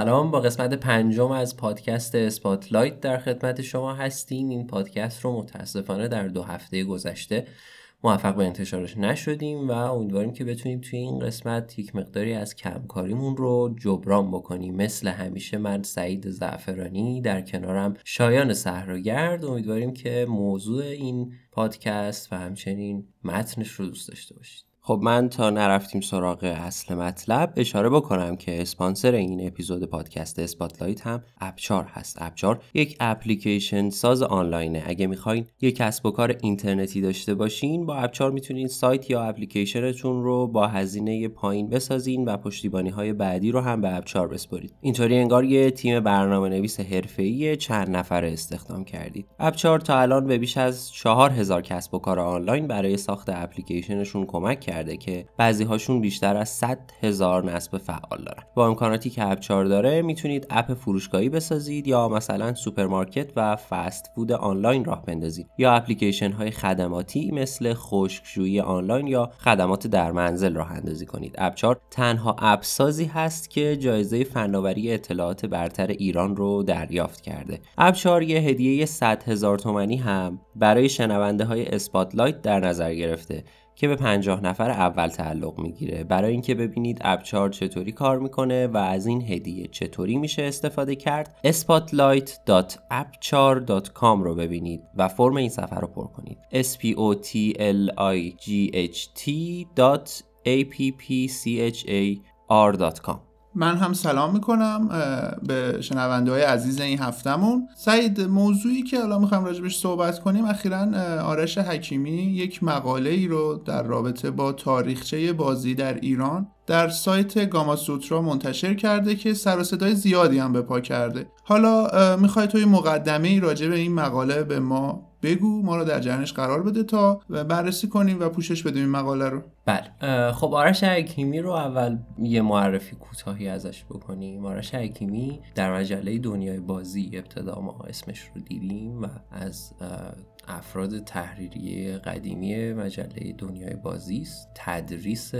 سلام با قسمت پنجم از پادکست اسپاتلایت در خدمت شما هستیم. این پادکست رو متاسفانه در دو هفته گذشته موفق به انتشارش نشدیم و امیدواریم که بتونیم توی این قسمت یک مقداری از کمکاریمون رو جبران بکنیم. مثل همیشه من سعید زعفرانی در کنارم شایان صحراگرد. امیدواریم که موضوع این پادکست و همچنین متنش رو دوست داشته باشید. خب من تا نرفتیم سراغ اصل مطلب اشاره بکنم که اسپانسر این اپیزود پادکست اسپاتلایت هم اپچار هست. اپچار یک اپلیکیشن ساز آنلاینه. اگه می‌خواین یک کسب و کار اینترنتی داشته باشین با اپچار می‌تونین سایت یا اپلیکیشنتون رو با هزینه پایین بسازین و پشتیبانی های بعدی رو هم به اپچار بسپرید. اینطوری انگار یه تیم برنامه نویس حرفه‌ای چند نفره استخدام کردید. اپچار تا الان به بیش از 4000 کسب و کار آنلاین برای ساخت اپلیکیشنشون کمک کرد که بعضی هاشون بیشتر از 100 هزار نصب فعال دارن. با امکاناتی که اپچار داره می‌تونید اپ فروشگاهی بسازید یا مثلا سوپرمارکت و فست فود آنلاین راه بندازید. یا اپلیکیشن های خدماتی مثل خشکشویی آنلاین یا خدمات در منزل راه اندازی کنید. اپچار تنها اپ سازی هست که جایزه فناوری اطلاعات برتر ایران رو دریافت کرده. اپچار یه هدیه 100 هزار تومانی هم برای شنونده های اسپاتلایت در نظر گرفته. که به 50 نفر اول تعلق می‌گیره. برای اینکه ببینید اپچار چطوری کار می‌کنه و از این هدیه چطوری میشه استفاده کرد spotlight.appchar.com رو ببینید و فرم این صفحه رو پر کنید. s p o t l i g h t.appchar.com من هم سلام می‌کنم به شنونده های عزیز این هفتمون سعید موضوعی که الان می‌خوایم راجبش صحبت کنیم اخیرا آرش حکیمی یک مقاله ای رو در رابطه با تاریخچه بازی در ایران در سایت گاما سوترا منتشر کرده که سر و صدای زیادی هم به پا کرده. حالا می‌خوای توی مقدمه ای راجع به این مقاله به ما بگو ما رو در جریانش قرار بده تا بررسی کنیم و پوشش بدیم این مقاله رو. بله. خب آرش حکیمی رو اول یه معرفی کوتاهی ازش بکنیم. آرش حکیمی در مجله دنیای بازی ابتدا ما اسمش رو دیدیم و از افراد تحریریه قدیمی مجله دنیای بازی است. تدریس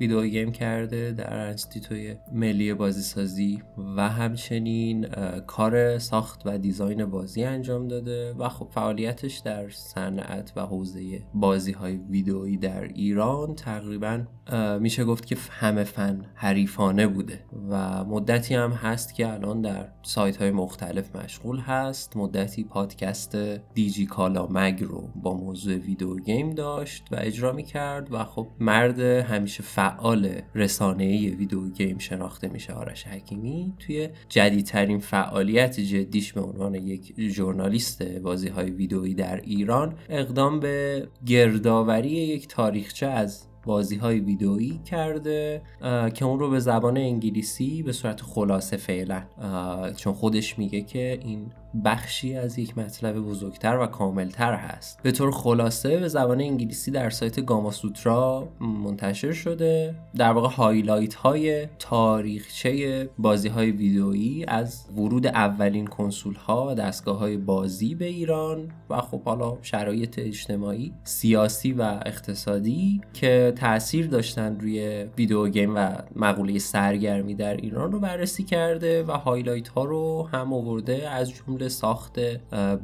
ویدیو گیم کرده در انستیتوی ملی بازی سازی و همچنین کار ساخت و دیزاین بازی انجام داده و خب فعالیتش در صنعت و حوزه بازی های ویدئویی در ایران تقریبا میشه گفت که همه فن حریفانه بوده و مدتی هم هست که الان در سایت های مختلف مشغول هست. مدتی پادکست دیجی کالا مگ رو با موضوع ویدیو گیم داشت و اجرا می کرد و خب مرد همیشه فعال رسانه ویدیو گیم شناخته میشه آرش حکیمی. توی جدیدترین فعالیت جدیش به عنوان یک ژورنالیست بازی های ویدئویی در ایران اقدام به گردآوری یک تاریخچه از بازی های ویدئویی کرده که اون رو به زبان انگلیسی به صورت خلاصه فعلا چون خودش میگه که این بخشی از یک مطلب بزرگتر و کاملتر هست. به طور خلاصه به زبان انگلیسی در سایت Gamasutra منتشر شده. در واقع highlight های تاریخچه بازی های ویدئویی از ورود اولین کنسول ها و دستگاه های بازی به ایران و خب حالا شرایط اجتماعی سیاسی و اقتصادی که تاثیر داشتن روی video game و مقوله سرگرمی در ایران رو بررسی کرده و highlight ها رو هم آورده از جمله ساخت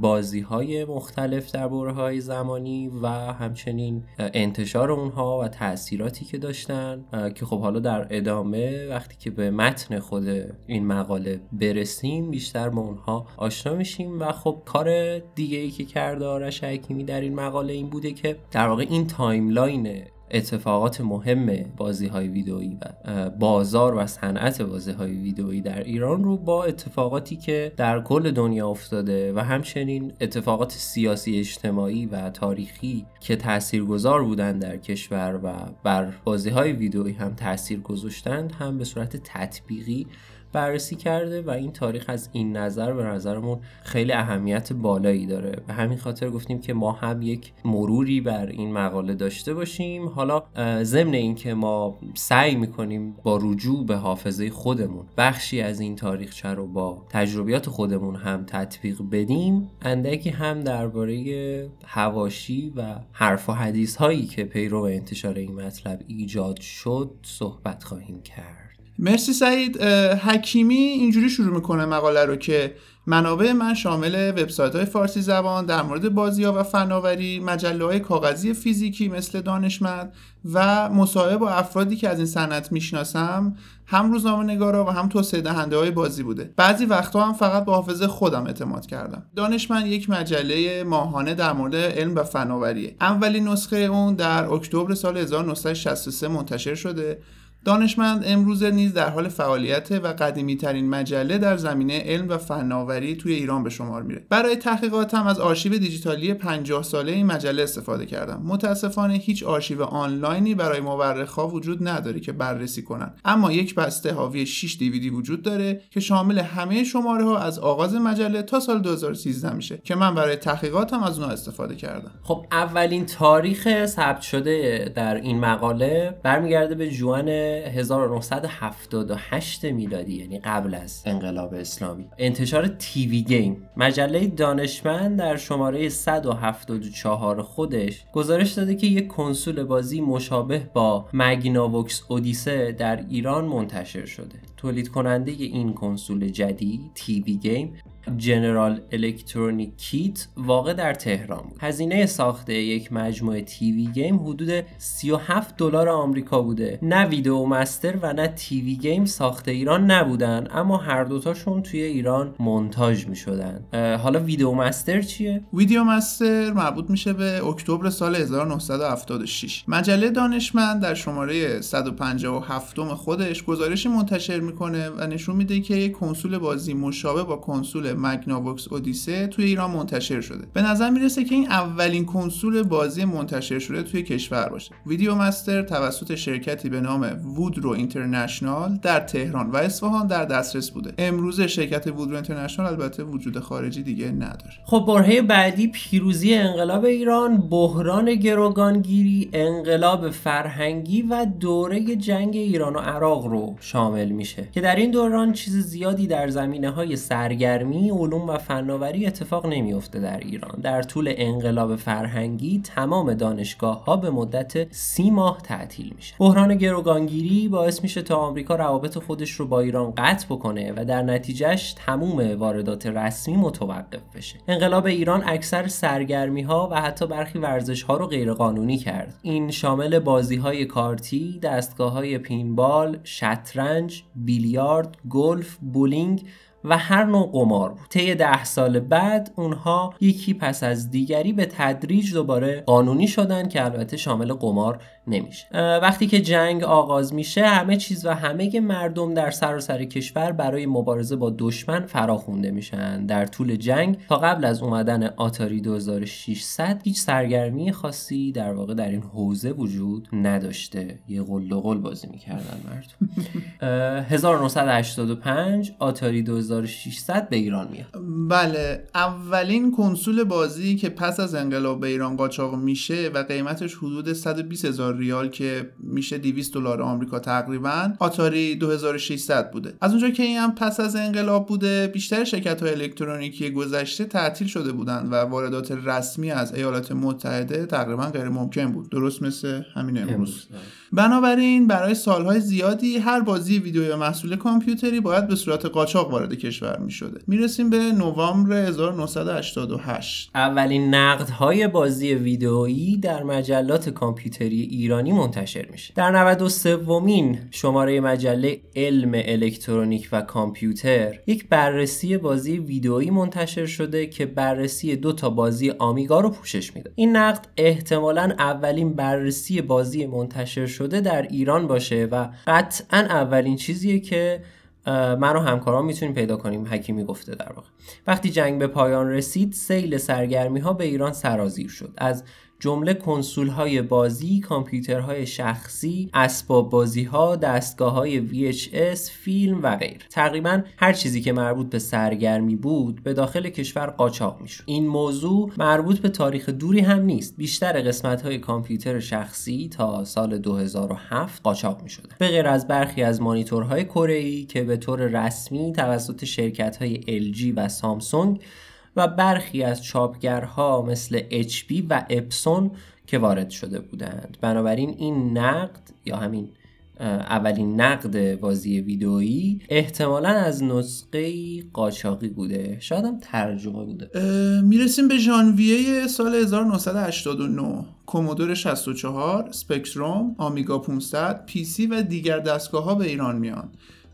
بازی های مختلف در بره های زمانی و همچنین انتشار اونها و تاثیراتی که داشتن که خب حالا در ادامه وقتی که به متن خود این مقاله برسیم بیشتر با اونها آشنا میشیم و خب کار دیگه ای که کرده آرش حکیمی در این مقاله این بوده که در واقع این timeline اتفاقات مهم بازی های ویدئویی و بازار و صنعت بازی های ویدئویی در ایران رو با اتفاقاتی که در کل دنیا افتاده و همچنین اتفاقات سیاسی اجتماعی و تاریخی که تاثیرگذار بودند در کشور و بر بازی های ویدئویی هم تاثیر گذاشتند هم به صورت تطبیقی بررسی کرده و این تاریخ از این نظر به نظرمون خیلی اهمیت بالایی داره. به همین خاطر گفتیم که ما هم یک مروری بر این مقاله داشته باشیم. حالا ضمن اینکه ما سعی می‌کنیم با رجوع به حافظه خودمون بخشی از این تاریخچه رو با تجربیات خودمون هم تطبیق بدیم اندکی هم درباره هواشی و حرف و حدیث هایی که پیرو انتشار این مطلب ایجاد شد صحبت خواهیم کرد. مرسی سعید. حکیمی اینجوری شروع می‌کنه مقاله رو که منابع من شامل وبسایت های فارسی زبان در مورد بازی ها و فناوری مجله های کاغذی فیزیکی مثل دانشمند و مصاحبه با افرادی که از این صنعت می‌شناسم هم روزنامه نگارا و هم توسعه دهنده های بازی بوده. بعضی وقتها هم فقط به حافظه خودم اعتماد کردم. دانشمند یک مجله ماهانه در مورد علم و فناوریه. اولین نسخه اون در اکتبر سال 1963 منتشر شده. دانشمند امروز نیز در حال فعالیت و قدیمی ترین مجله در زمینه علم و فناوری توی ایران به شمار میره. برای تحقیقاتم از آرشیو دیجیتالی 50 ساله این مجله استفاده کردم. متاسفانه هیچ آرشیو آنلاینی برای مورخا وجود نداره که بررسی کنن. اما یک بسته حاوی 6 دیویدی وجود داره که شامل همه شماره ها از آغاز مجله تا سال 2013 میشه که من برای تحقیقاتم از اونها استفاده کردم. خب اولین تاریخ ثبت شده در این مقاله برمیگرده به جوان 1978 میلادی یعنی قبل از انقلاب اسلامی. انتشار تیوی گیم. مجله دانشمند در شماره 174 خودش گزارش داده که یک کنسول بازی مشابه با مگناوکس اودیسه در ایران منتشر شده. تولید کننده این کنسول جدید تیوی گیم General Electronic Kit واقع در تهران بود. هزینه ساخته یک مجموعه TV Game حدود 37 دلار آمریکا بوده. نه ویدیو مستر و نه TV Game ساخته ایران نبودن اما هر دوتاشون توی ایران مونتاژ می شدن حالا Video Master چیه؟ Video Master مربوط میشه به اکتبر سال 1976 مجله دانشمند در شماره 157 خودش گزارشی منتشر می‌کنه و نشون میده که یک کنسول بازی مشابه با کنسول Magnavox Odyssey توی ایران منتشر شده. به نظر می‌رسه که این اولین کنسول بازی منتشر شده توی کشور باشه. Video Master توسط شرکتی به نام وودرو اینترنشنال در تهران و اصفهان در دسترس بوده. امروز شرکت وودرو اینترنشنال البته وجود خارجی دیگه نداره. خب برهه بعدی پیروزی انقلاب ایران بحران گروگانگیری انقلاب فرهنگی و دوره جنگ ایران و عراق رو شامل میشه که در این دوران چیز زیادی در زمینه های سرگرمی علوم و فناوری اتفاق نمیافته در ایران. در طول انقلاب فرهنگی تمام دانشگاه ها به مدت سی ماه تعطیل میشه بحران گروگانگیری باعث میشه تا آمریکا روابط خودش رو با ایران قطع بکنه و در نتیجهش تموم واردات رسمی متوقف بشه. انقلاب ایران اکثر سرگرمی ها و حتی برخی ورزش ها رو غیرقانونی کرد. این شامل بازی های کارتی دستگاه های پینبال شطرنج بیلیارد گلف بولینگ و هر نوع قمار. بود طی ده سال بعد اونها یکی پس از دیگری به تدریج دوباره قانونی شدن که البته شامل قمار نمیشه. وقتی که جنگ آغاز میشه همه چیز و همه مردم در سراسر کشور برای مبارزه با دشمن فراخونده میشن. در طول جنگ تا قبل از اومدن آتاری 2600 هیچ سرگرمی خاصی در واقع در این حوزه وجود نداشته. یه قل بازی می‌کردن مردم. 1985 آتاری 2600 به ایران میاد. بله اولین کنسول بازی که پس از انقلاب به ایران قاچاق میشه و قیمتش حدود 120 هزار ریال که میشه 200 دلار آمریکا تقریبا آتاری 2600 بوده. از اونجا که این هم پس از انقلاب بوده بیشتر شرکت های الکترونیکی گذشته تعطیل شده بودند و واردات رسمی از ایالات متحده تقریبا غیر ممکن بود. درست مثل همین امروز. بنابراین برای سالهای زیادی هر بازی ویدیو یا محصول کامپیوتری باید به صورت قاچاق وارد کشور می شده می‌رسیم به نوامبر 1988 اولین نقدهای بازی ویدئویی در مجلات کامپیوتری ایرانی منتشر میشه. در 93 ومین شماره مجله علم الکترونیک و کامپیوتر یک بررسی بازی ویدئویی منتشر شده که بررسی دو تا بازی آمیگا رو پوشش میده. این نقد احتمالا اولین بررسی بازی منتشر شده در ایران باشه و قطعا اولین چیزیه که من و همکاران می‌تونیم پیدا کنیم حکیمی گفته در واقع. وقتی جنگ به پایان رسید سیل سرگرمی ها به ایران سرازیر شد. از جمله کنسول های بازی، کامپیوترهای شخصی، اسباب بازی ها، دستگاه های VHS، فیلم و غیر. تقریبا هر چیزی که مربوط به سرگرمی بود به داخل کشور قاچاق می‌شد. این موضوع مربوط به تاریخ دوری هم نیست. بیشتر قسمت های کامپیوتر شخصی تا سال 2007 قاچاق می شده. به غیر از برخی از مانیتورهای کره که به طور رسمی توسط شرکت های LG و سامسونگ و برخی از چاپگرها مثل HP و اپسون که وارد شده بودند. بنابراین این نقد یا همین اولین نقد بازی ویدئویی احتمالا از نسخه قاچاقی بوده. شاید هم ترجمه بوده. می‌رسیم به ژانویه سال 1989 کومودور 64 سپکتروم آمیگا 500 پی سی و دیگر دستگاه ها به ایران میان.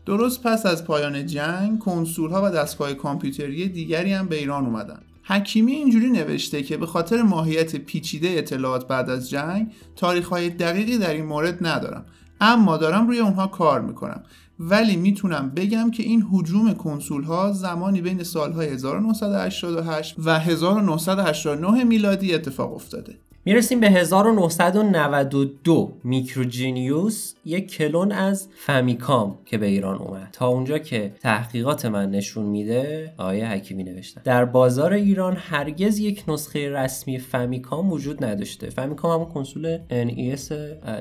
درست پس از پایان جنگ کنسول ها و دستگاه کامپیوتری دیگری هم به ایران اومدن. حکیمی اینجوری نوشته که به خاطر ماهیت پیچیده اطلاعات بعد از جنگ تاریخ های دقیقی در این مورد ندارم. اما دارم روی اونها کار می‌کنم. ولی می‌تونم بگم که این حجوم کنسول ها زمانی بین سالهای 1988 و 1989 میلادی اتفاق افتاده. می‌رسیم به 1992 Micro Genius یک کلون از Famicom که به ایران اومد. تا اونجا که تحقیقات من نشون میده آقای حکیمی نوشتن در بازار ایران هرگز یک نسخه رسمی Famicom وجود نداشته. Famicom هم کنسول NES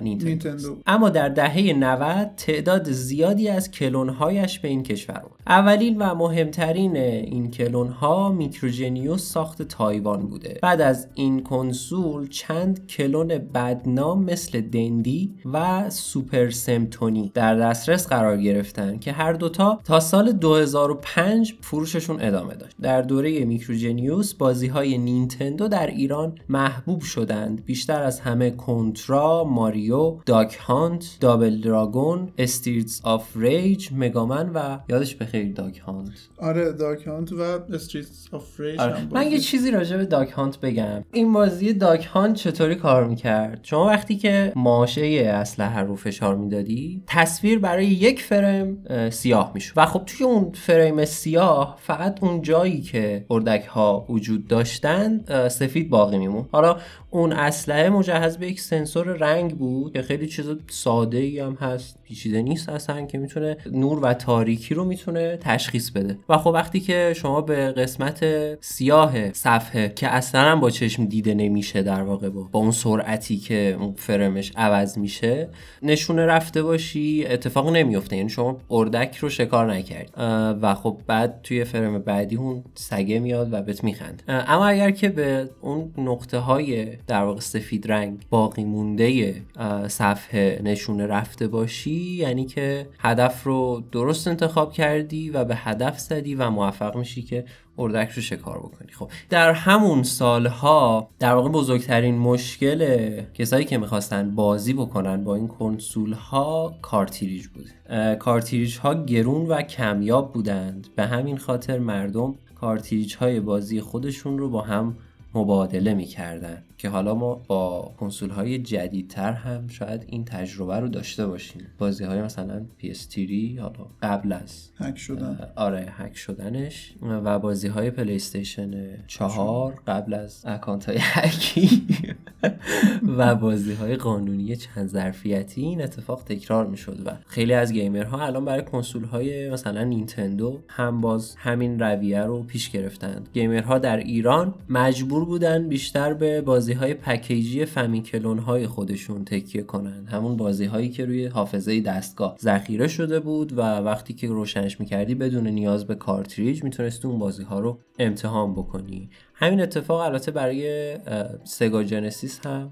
نینتندو اما در دهه 90 تعداد زیادی از کلون هایش به این کشور اومد. اولین و مهمترین این کلون ها Micro Genius ساخت تایوان بوده. بعد از این کنسول چند کلون بدنام مثل دندی و سوپر سمتونی در دسترس قرار گرفتن که هر دوتا تا سال 2005 فروششون ادامه داشت. در دوره Micro Genius بازی های نینتندو در ایران محبوب شدند. بیشتر از همه Contra، ماریو، Duck Hunt، Double Dragon، Streets of Rage، Mega Man و یادش بخیر Duck Hunt. آره Duck Hunt و Streets of Rage آره. من یه چیزی راجع به Duck Hunt بگم. این بازی Duck Hunt چطوری کار می‌کرد؟ شما وقتی که ماشه اسلحه رو فشار می‌دادی تصویر برای یک فریم سیاه می‌شد. و خب توی اون فریم سیاه فقط اون جایی که اردک ها وجود داشتن سفید باقی میمون. حالا اون اسلحه مجهز به یک سنسور رنگ بود که خیلی چیز ساده ای هم هست پیچیده نیست اصلا که می‌تونه نور و تاریکی رو می‌تونه تشخیص بده. و خب وقتی که شما به قسمت سیاه صفحه که اصلا با چشم دیده نمیشه در واقع با, با اون سرعتی که اون فرمش عوض میشه نشونه رفته باشی اتفاق نمیفته. یعنی شما اردک رو شکار نکرد و خب بعد توی فرم بعدی اون سگه میاد و بهت میخند. اما اگر که به اون نقطه های در واقع سفید رنگ باقی مونده صفحه نشونه رفته باشی یعنی که هدف رو درست انتخاب کردی و به هدف زدی و موفق میشی که اردک رو شکار بکنی. خب در همون سالها در واقع بزرگترین مشکل کسایی که می‌خواستن بازی بکنن با این کنسول ها کارتیریج بود. کارتیریج ها گرون و کمیاب بودند. به همین خاطر مردم کارتیریج های بازی خودشون رو با هم مبادله می‌کردن. که حالا ما با کنسول های جدیدتر هم شاید این تجربه رو داشته باشیم. بازی های مثلا PS3 حالا قبل از هک شدن. آره هک شدنش و بازی های پلی استیشن 4 قبل از اکانت های هکی. و بازی های قانونی چند ظرفیتی این اتفاق تکرار می شد و خیلی از گیمرها الان برای کنسول های مثلا نینتندو هم باز همین رویه رو پیش گرفتند. گیمرها در ایران مجبور بودن بیشتر به بازی های پکیجی Famiclone های خودشون تکیه کنن همون بازی هایی که روی حافظه دستگاه ذخیره شده بود و وقتی که روشنش می‌کردی بدون نیاز به کارتریج می‌تونستی اون بازی ها رو امتحان بکنی. همین اتفاق البته برای سگا جنسیس هم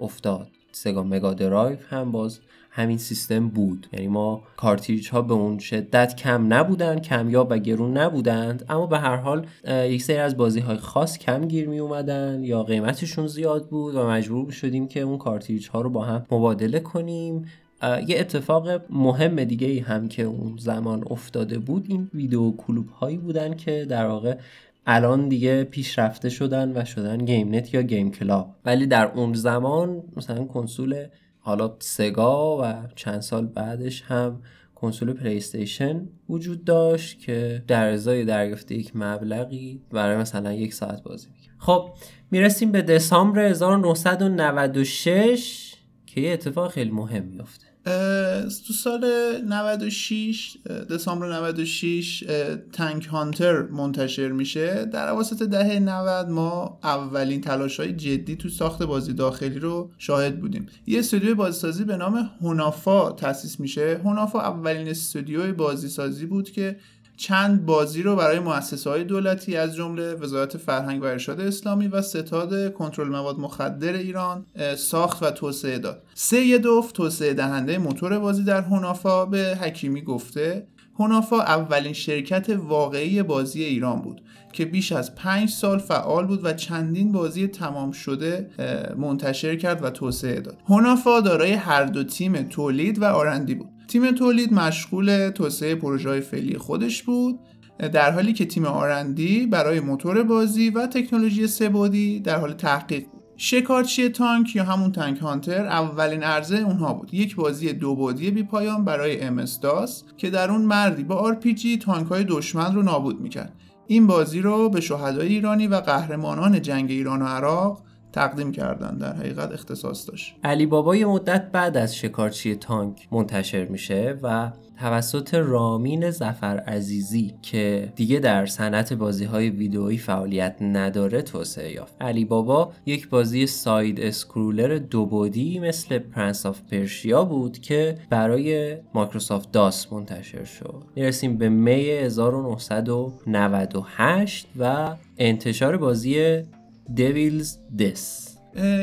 افتاد. سگا مگا درایو هم باز همین سیستم بود. یعنی ما کارتریج ها به اون شدت کم نبودن کمیاب و گرون نبودند. اما به هر حال یک سری از بازی های خاص کم گیر می اومدن یا قیمتشون زیاد بود و مجبور شدیم که اون کارتریج ها رو با هم مبادله کنیم. یه اتفاق مهم دیگه ای هم که اون زمان افتاده بود این ویدیو کلوب هایی بودن که در واقع الان دیگه پیشرفته شدن و شدن گیم نت یا game club. ولی در اون زمان مثلا کنسول حالا سگا و چند سال بعدش هم کنسول پلی استیشن وجود داشت که در ازای دریافت یک مبلغی برای مثلا یک ساعت بازی می‌کرد. خب می‌رسیم به دسامبر 1996 که یه اتفاق خیلی مهم میفته تو سال 96 دسامبر 96 تنک هانتر منتشر میشه. در واسط دهه 90 ما اولین تلاش های جدی تو ساخت بازی داخلی رو شاهد بودیم. یه استودیو بازیسازی به نام هونافا تاسیس میشه. هونافا اولین استودیو بازیسازی بود که چند بازی رو برای مؤسسه های دولتی از جمله وزارت فرهنگ و ارشاد اسلامی و ستاد کنترل مواد مخدر ایران ساخت و توسعه داد. سیدوف توسعه دهنده موتور بازی در هونافا به حکیمی گفته هونافا اولین شرکت واقعی بازی ایران بود که بیش از پنج سال فعال بود و چندین بازی تمام شده منتشر کرد و توسعه داد. هونافا دارای هر دو تیم تولید و آرندی بود. تیم تولید مشغول توسعه پروژه های فعلی خودش بود در حالی که تیم آرندی برای موتور بازی و تکنولوژی سبودی در حال تحقیق شکارچی تانک یا همون Tank Hunter اولین عرضه اونها بود. یک بازی دو بعدی بی پایان برای MS-DOS که در اون مردی با RPG تانک های دشمن رو نابود می‌کرد. این بازی رو به شهدای ایرانی و قهرمانان جنگ ایران و عراق تقدیم کردن در حقیقت اختصاص داشت. علی بابا یه مدت بعد از شکارچی تانک منتشر میشه و توسط رامین زفر عزیزی که دیگه در صنعت بازی های ویدئویی فعالیت نداره توسعه یافت. علی بابا یک بازی side scroller دو بعدی مثل Prince of Persia بود که برای مایکروسافت داس منتشر شد. می‌رسیم به می 1998 و انتشار بازی Devil's Death.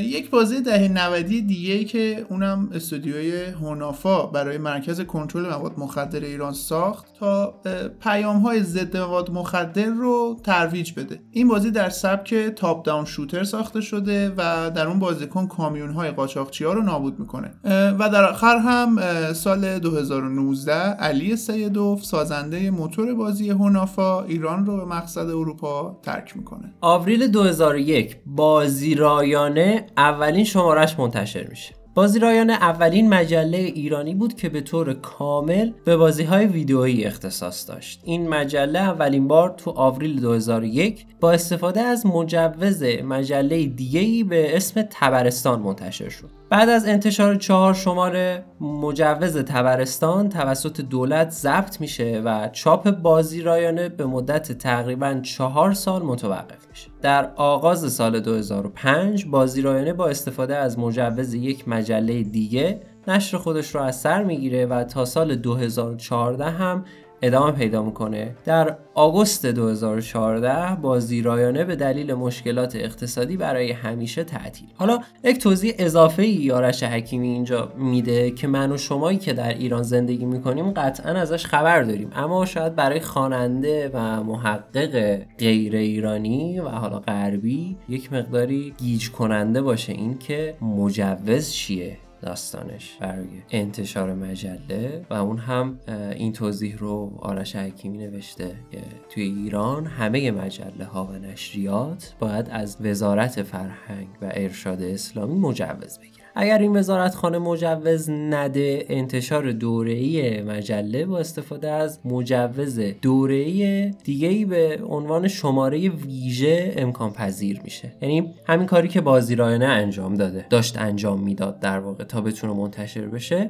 یک بازی دهه 90 دیگه ای که اونم استودیوی هونافا برای مرکز کنترل مواد مخدر ایران ساخت تا پیام های ضد مواد مخدر رو ترویج بده. این بازی در سبک تاپ داون شوتر ساخته شده و در اون بازیکن کامیون های قاچاقچی ها رو نابود می‌کنه. و در آخر هم سال 2019 علی سیدوف سازنده موتور بازی هونافا ایران رو به مقصد اروپا ترک می‌کنه. آوریل 2001 بازی رایانه اولین شمارش منتشر میشه. بازی رایانه اولین مجله ایرانی بود که به طور کامل به بازی های ویدئویی اختصاص داشت. این مجله اولین بار تو آوریل 2001 با استفاده از مجوز مجله دیگه‌ای به اسم تبرستان منتشر شد. بعد از انتشار چهار شماره مجوز تبرستان توسط دولت ضبط میشه و چاپ بازی رایانه به مدت تقریبا چهار سال متوقف. در آغاز سال 2005 بازی رایانه با استفاده از مجوز یک مجله دیگه نشر خودش رو از سر می‌گیره و تا سال 2014 هم ادامه پیدا می‌کنه. در آگوست 2014 بازی رایانه به دلیل مشکلات اقتصادی برای همیشه تعطیل. حالا یک توضیح اضافه ای یارش حکیمی اینجا میده که من و شمایی که در ایران زندگی می‌کنیم قطعا ازش خبر داریم. اما شاید برای خواننده و محقق غیر ایرانی و حالا غربی یک مقداری گیج کننده باشه اینکه مجوز چیه. داستانش برای انتشار مجله و اون هم این توضیح رو آرش حکیمی نوشته که توی ایران همه مجله ها و نشریات باید از وزارت فرهنگ و ارشاد اسلامی مجوز بگیرن. اگر این وزارتخانه مجوز نده انتشار دوره‌ای مجله با استفاده از مجوز دوره‌ای دیگه‌ای به عنوان شماره ویژه امکان پذیر میشه. یعنی همین کاری که بازی رایانه انجام داده داشت انجام می‌داد در واقع تا بتونه منتشر بشه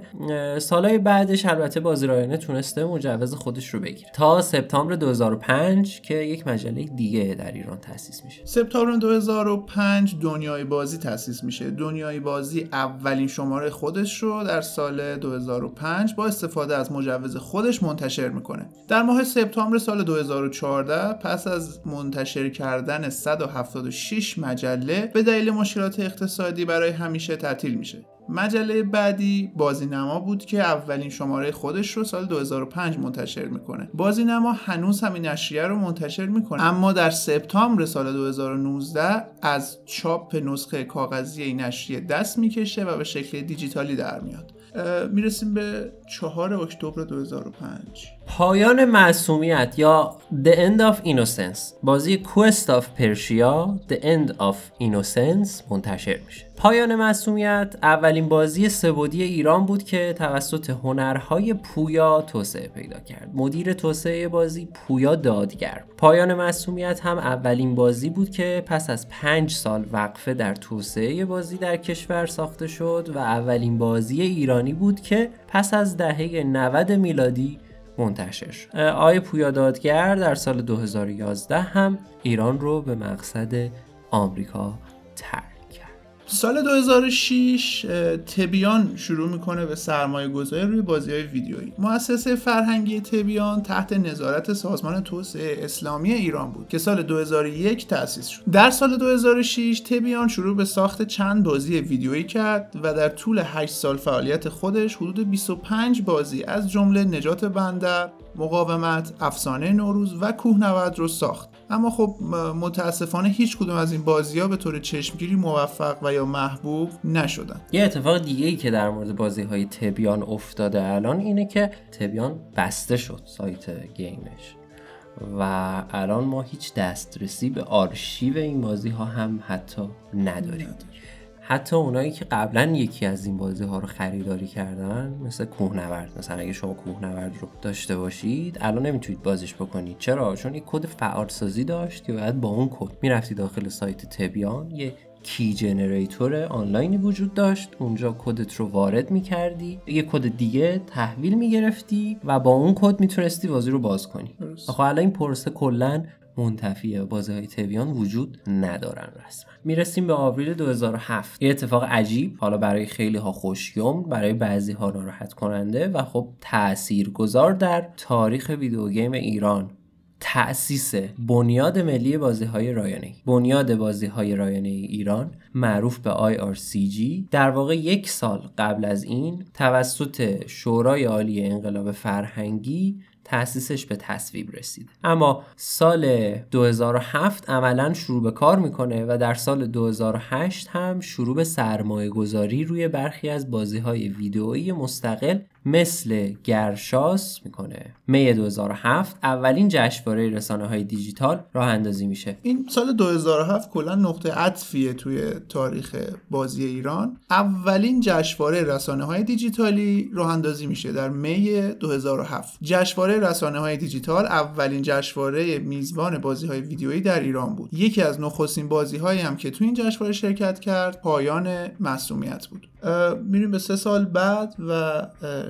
سالهای بعدش البته بازی رایانه تونسته مجوز خودش رو بگیره. تا سپتامبر 2005 که یک مجله دیگه در ایران تأسیس میشه. سپتامبر 2005 دنیای بازی تأسیس میشه. دنیای بازی اولین شماره خودش رو در سال 2005 با استفاده از مجوز خودش منتشر می‌کنه. در ماه سپتامبر سال 2014 پس از منتشر کردن 176 مجله به دلیل مشکلات اقتصادی برای همیشه تعطیل میشه. مجله بعدی بازینما بود که اولین شماره خودش رو سال 2005 منتشر می‌کنه. بازینما هنوز همین نشریه رو منتشر می‌کنه. اما در سپتامبر سال 2019 از چاپ نسخه کاغذی این نشریه دست می‌کشه و به شکل دیجیتالی در میاد. می‌رسیم به 4 اکتبر 2005 پایان معصومیت یا The End of Innocence. بازی Quest of Persia The End of Innocence منتشر میشه. پایان معصومیت اولین بازی سبودی ایران بود که توسط هنرهای پویا توسعه پیدا کرد. مدیر توسعه بازی پویا دادگر. پایان معصومیت هم اولین بازی بود که پس از پنج سال وقفه در توسعه بازی در کشور ساخته شد و اولین بازی ایرانی بود که پس از دهه 90 میلادی منتشر شد. آقای پویا در سال 2011 هم ایران رو به مقصد آمریکا ترک سال 2006 تبیان شروع می‌کنه به سرمایه گذاری روی بازی های ویدیویی. مؤسسه فرهنگی تبیان تحت نظارت سازمان توسعه اسلامی ایران بود که سال 2001 تأسیس شد. در سال 2006 تبیان شروع به ساخت چند بازی ویدیویی کرد و در طول 8 سال فعالیت خودش حدود 25 بازی از جمله نجات بندر مقاومت، افسانه نوروز و کوهنورد رو ساخت. اما خب متاسفانه هیچ کدوم از این بازی ها به طور چشمگیری موفق و یا محبوب نشدن. یه اتفاق دیگه ای که در مورد بازی های تبیان افتاده الان اینه که تبیان بسته شد سایت گیمش و الان ما هیچ دسترسی به آرشیو این بازی ها هم حتی نداریم. حتی اونایی که قبلا یکی از این بازی ها رو خریداری کردن مثل کوهنورد مثلا اگه شما کوهنورد رو داشته باشید الان نمی‌تونید بازیش بکنید. چرا؟ چون یک کد فعالسازی داشت که باید با اون کد می‌رفتی داخل سایت تبیان. یه key generator آنلاینی وجود داشت. اونجا کدت رو وارد می‌کردی. یه کد دیگه تحویل می‌گرفتی و با اون کد می‌تونستی بازی رو باز کنی. خب الان این پروسه کلا منتفی بازی های تبیان وجود ندارن رسما. می‌رسیم به آوریل 2007 یه اتفاق عجیب حالا برای خیلی ها خوش‌یمن برای بعضی ها ناراحت کننده و خب تأثیر گذار در تاریخ ویدیو گیم ایران. تأسیس بنیاد ملی بازی های رایانه بنیاد بازی های رایانه ایران معروف به IRCG در واقع یک سال قبل از این توسط شورای عالی انقلاب فرهنگی تأسیسش به تصویب رسید. اما سال 2007 عملا شروع به کار می‌کنه و در سال 2008 هم شروع به سرمایه گذاری روی برخی از بازی های ویدئویی مستقل مثل گرشاس می‌کنه. می 2007 اولین جشنواره رسانه های دیجیتال راه اندازی میشه. این سال 2007 کلا نقطه عطفیه توی تاریخ بازی ایران. اولین جشنواره رسانه های دیجیتالی راه اندازی میشه در می 2007 جشنواره رسانه های دیجیتال اولین جشنواره میزبان بازی های ویدیویی در ایران بود. یکی از نخستین بازی هایی هم که توی این جشنواره شرکت کرد پایان مسئولیت بود. میریم به سه سال بعد و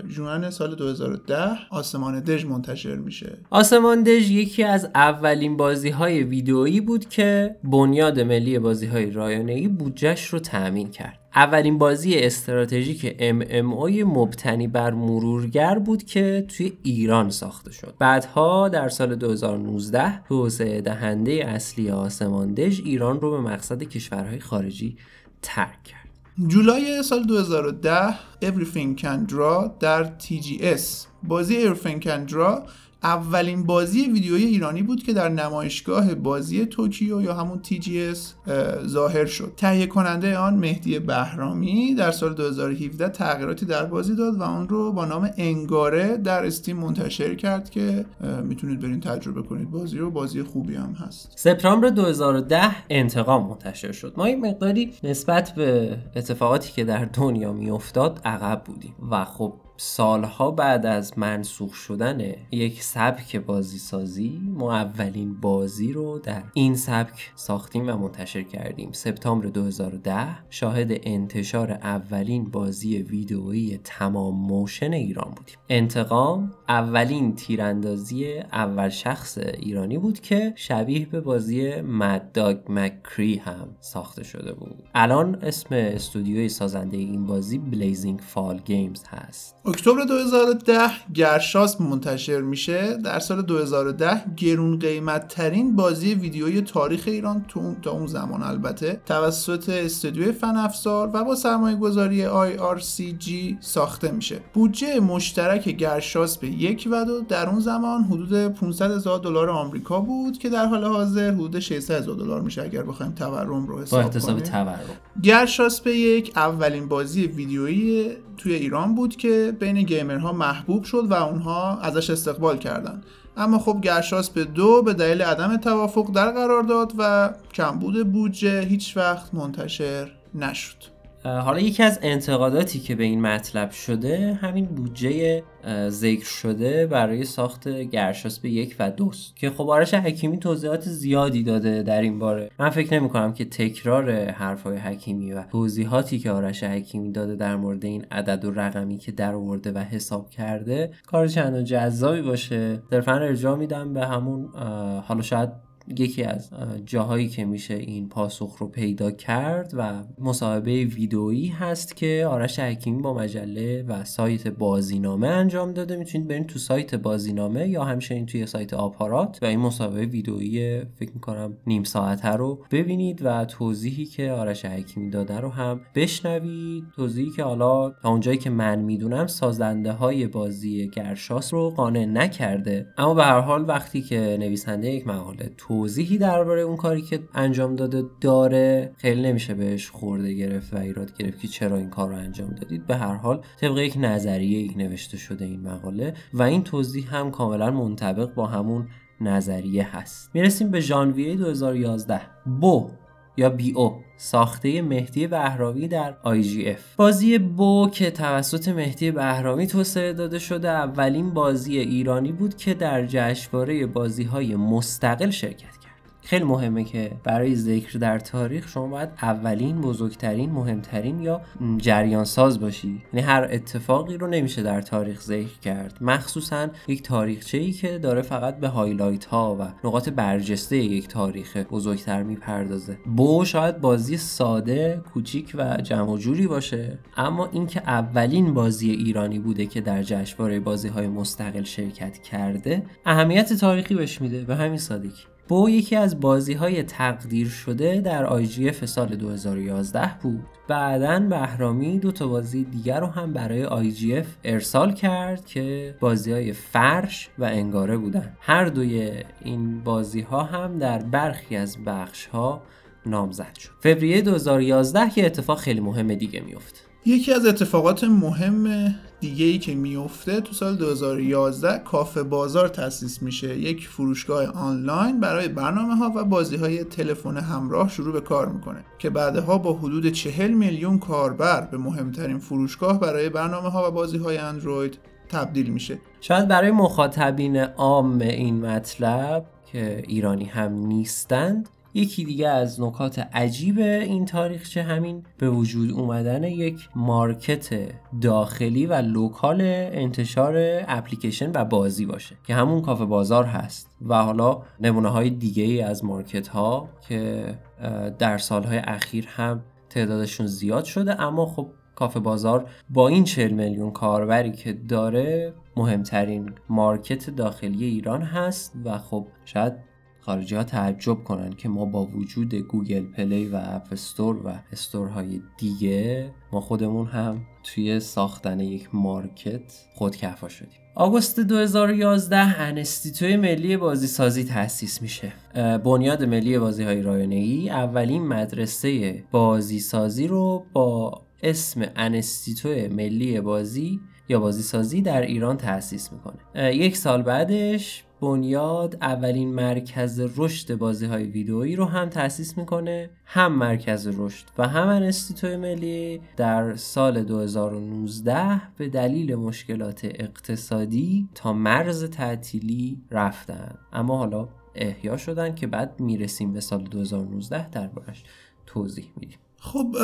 جوان سال 2010 آسمان دژ منتشر میشه. آسمان دژ یکی از اولین بازی های ویدئویی بود که بنیاد ملی بازی های رایانه ای بودجهش رو تأمین کرد. اولین بازی استراتژیک MMO مبتنی بر مرورگر بود که توی ایران ساخته شد. بعدها در سال 2019 توسعه دهنده اصلی آسمان دژ ایران رو به مقصد کشورهای خارجی ترک جولای سال 2010 Everything Can Draw در TGS بازی Everything Can Draw اولین بازی ویدیویی ایرانی بود که در نمایشگاه بازی توکیو یا همون TGS ظاهر شد. تهیه کننده آن مهدی بهرامی در سال 2017 تغییراتی در بازی داد و آن رو با نام انگاره در استیم منتشر کرد که می‌تونید برین تجربه کنید. بازی رو بازی خوبی هم هست. سپتامبر 2010 انتقام منتشر شد. ما این مقداری نسبت به اتفاقاتی که در دنیا میافتاد عقب بودیم. و خب سالها بعد از منسوخ شدن یک سبک بازی سازی ما اولین بازی رو در این سبک ساختیم و منتشر کردیم. سپتامبر 2010 شاهد انتشار اولین بازی ویدئویی تمام motion ایران بودیم. انتقام اولین تیراندازی اول شخص ایرانی بود که شبیه به بازی Mad Dog McCree هم ساخته شده بود. الان اسم استودیوی سازنده این بازی Blazing Fall Games هست. اکتبر 2010 گرشاس منتشر میشه. در سال 2010 گرون قیمت ترین بازی ویدیوی تاریخ ایران تو تا اون زمان البته. توسط استودیوی فن افزار و با سرمایه گذاری IRCG ساخته میشه. بودجه مشترک گرشاس به یک و دو در اون زمان حدود 500 هزار دلار آمریکا بود که در حال حاضر حدود 600 هزار دلار میشه اگر بخوایم تورم رو حساب کنیم. تورم. گرشاس به یک اولین بازی ویدیویی توی ایران بود که بین گیمرها محبوب شد و اونها ازش استقبال کردند اما خب گرشاس به دو به دلیل عدم توافق در قرار داد و کمبود بودجه هیچ وقت منتشر نشد. حالا یکی از انتقاداتی که به این مطلب شده همین بودجه ذکر شده برای ساخت گرشاس به یک و دوست. که خب آرش حکیمی توضیحات زیادی داده در این باره. من فکر نمی کنم که تکرار حرفای حکیمی و توضیحاتی که آرش حکیمی داده در مورد این عدد و رقمی که در آورده و حساب کرده کار چندان جذابی باشه. صرفا ارجاع میدم به همون حالا شاید یکی از جاهایی که میشه این پاسخ رو پیدا کرد و مصاحبه ویدئویی هست که آرش حکیمی با مجله و سایت بازینامه انجام داده. می‌تونید برین تو سایت بازینامه یا همچنین توی سایت آپارات و این مصاحبه ویدئویی فکر می‌کنم نیم ساعته رو ببینید و توضیحی که آرش حکیمی داده رو هم بشنوید. توضیحی که حالا تا اونجایی که من می‌دونم سازنده های بازی گرشاس رو قانع نکرده. اما به هر حال وقتی که نویسنده یک مقاله توضیحی درباره اون کاری که انجام داده داره؟ خیلی نمیشه بهش خورده گرفت و ایراد گرفت که چرا این کار رو انجام دادید. به هر حال طبق یک نظریه ای نوشته شده این مقاله و این توضیح هم کاملا منطبق با همون نظریه هست. می‌رسیم به ژانویه 2011 بو یا بی او ساخته مهدی بهرامی در اف. بازی بو که توسط مهدی بهرامی توسعه داده شده اولین بازی ایرانی بود که در جشنواره بازی های مستقل شرکت خیلی مهمه که برای ذکر در تاریخ شما باید اولین بزرگترین مهمترین یا جریان ساز باشی. یعنی هر اتفاقی رو نمیشه در تاریخ ذکر کرد. مخصوصا یک تاریخچه ای که داره فقط به هایلایت ها و نقاط برجسته یک تاریخ بزرگتر می‌پردازه. بو شاید بازی ساده کوچیک و جمع جوری باشه اما اینکه اولین بازی ایرانی بوده که در جشنواره بازی های مستقل شرکت کرده اهمیت تاریخی بهش میده. به همین سادگی. بو یکی از بازی های تقدیر شده در اف سال 2011 بود. بعدا بهرامی دو تا بازی دیگر رو هم برای اف ارسال کرد که بازی های فرش و انگاره بودن. هر دوی این بازی ها هم در برخی از بخش ها نامزد شد. فوریه 2011 که اتفاق خیلی مهم دیگه میفته یکی از اتفاقات مهم دیگه ای که میفته تو سال 2011 کافه بازار تأسیس میشه. یک فروشگاه آنلاین برای برنامه ها و بازی های تلفن همراه شروع به کار می‌کنه که بعدها با حدود 40 میلیون کاربر به مهمترین فروشگاه برای برنامه ها و بازی های اندروید تبدیل میشه. شاید برای مخاطبین عام این مطلب که ایرانی هم نیستند یکی دیگه از نکات عجیب این تاریخچه همین به وجود اومدن یک market داخلی و local انتشار اپلیکیشن و بازی باشه که همون کافه بازار هست و حالا نمونه های دیگه ای از market ها که در سالهای اخیر هم تعدادشون زیاد شده اما خب کافه بازار با این 40 میلیون کاربری که داره مهمترین market داخلی ایران هست و خب شاید خارجی ها تعجب کنن که ما با وجود گوگل پلی و اپ استور و store های دیگه ما خودمون هم توی ساختن یک market خودکفا شدیم. آگوست 2011 انستیتوی ملی بازی سازی تأسیس میشه. بنیاد ملی بازی های رایانه ای اولین مدرسه بازی سازی رو با اسم انستیتو ملی بازی یا بازی سازی در ایران تأسیس می‌کنه. یک سال بعدش بنیاد اولین مرکز رشد بازی های ویدئویی رو هم تأسیس می‌کنه. هم مرکز رشد و هم انستیتوی ملی در سال 2019 به دلیل مشکلات اقتصادی تا مرز تعطیلی رفتن. اما حالا احیا شدن که بعد می‌رسیم به سال 2019 دربارش توضیح میدیم. خب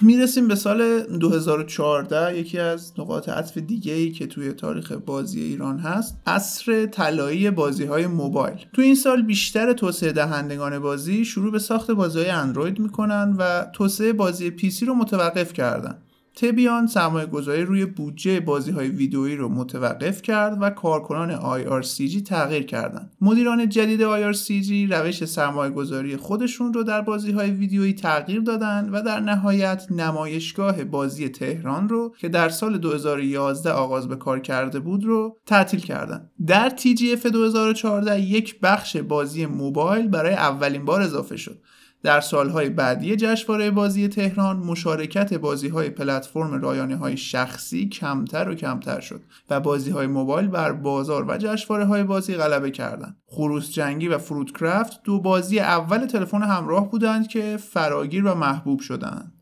می‌رسیم به سال 2014 یکی از نقاط عطف دیگه ای که توی تاریخ بازی ایران هست عصر طلایی بازی های موبایل. تو این سال بیشتر توسعه دهندگان بازی شروع به ساخت بازی های اندروید می‌کنن و توسعه بازی پیسی رو متوقف کردن. تبیان سرمایه گذاری روی بودجه بازی های ویدئویی رو متوقف کرد و کارکنان IRCG تغییر کردند. مدیران جدید IRCG روش سرمایه گذاری خودشون رو در بازی های ویدیویی تغییر دادن و در نهایت نمایشگاه بازی تهران رو که در سال 2011 آغاز به کار کرده بود رو تعطیل کردند. در TGF 2014 یک بخش بازی موبایل برای اولین بار اضافه شد در سالهای بعدی جشنواره بازی تهران مشارکت بازی های پلتفرم رایانه های شخصی کمتر و کمتر شد و بازی های موبایل بر بازار و جشنواره های بازی غلبه کردند. خروس جنگی و فروت کرافت دو بازی اول تلفن همراه بودند که فراگیر و محبوب شدند.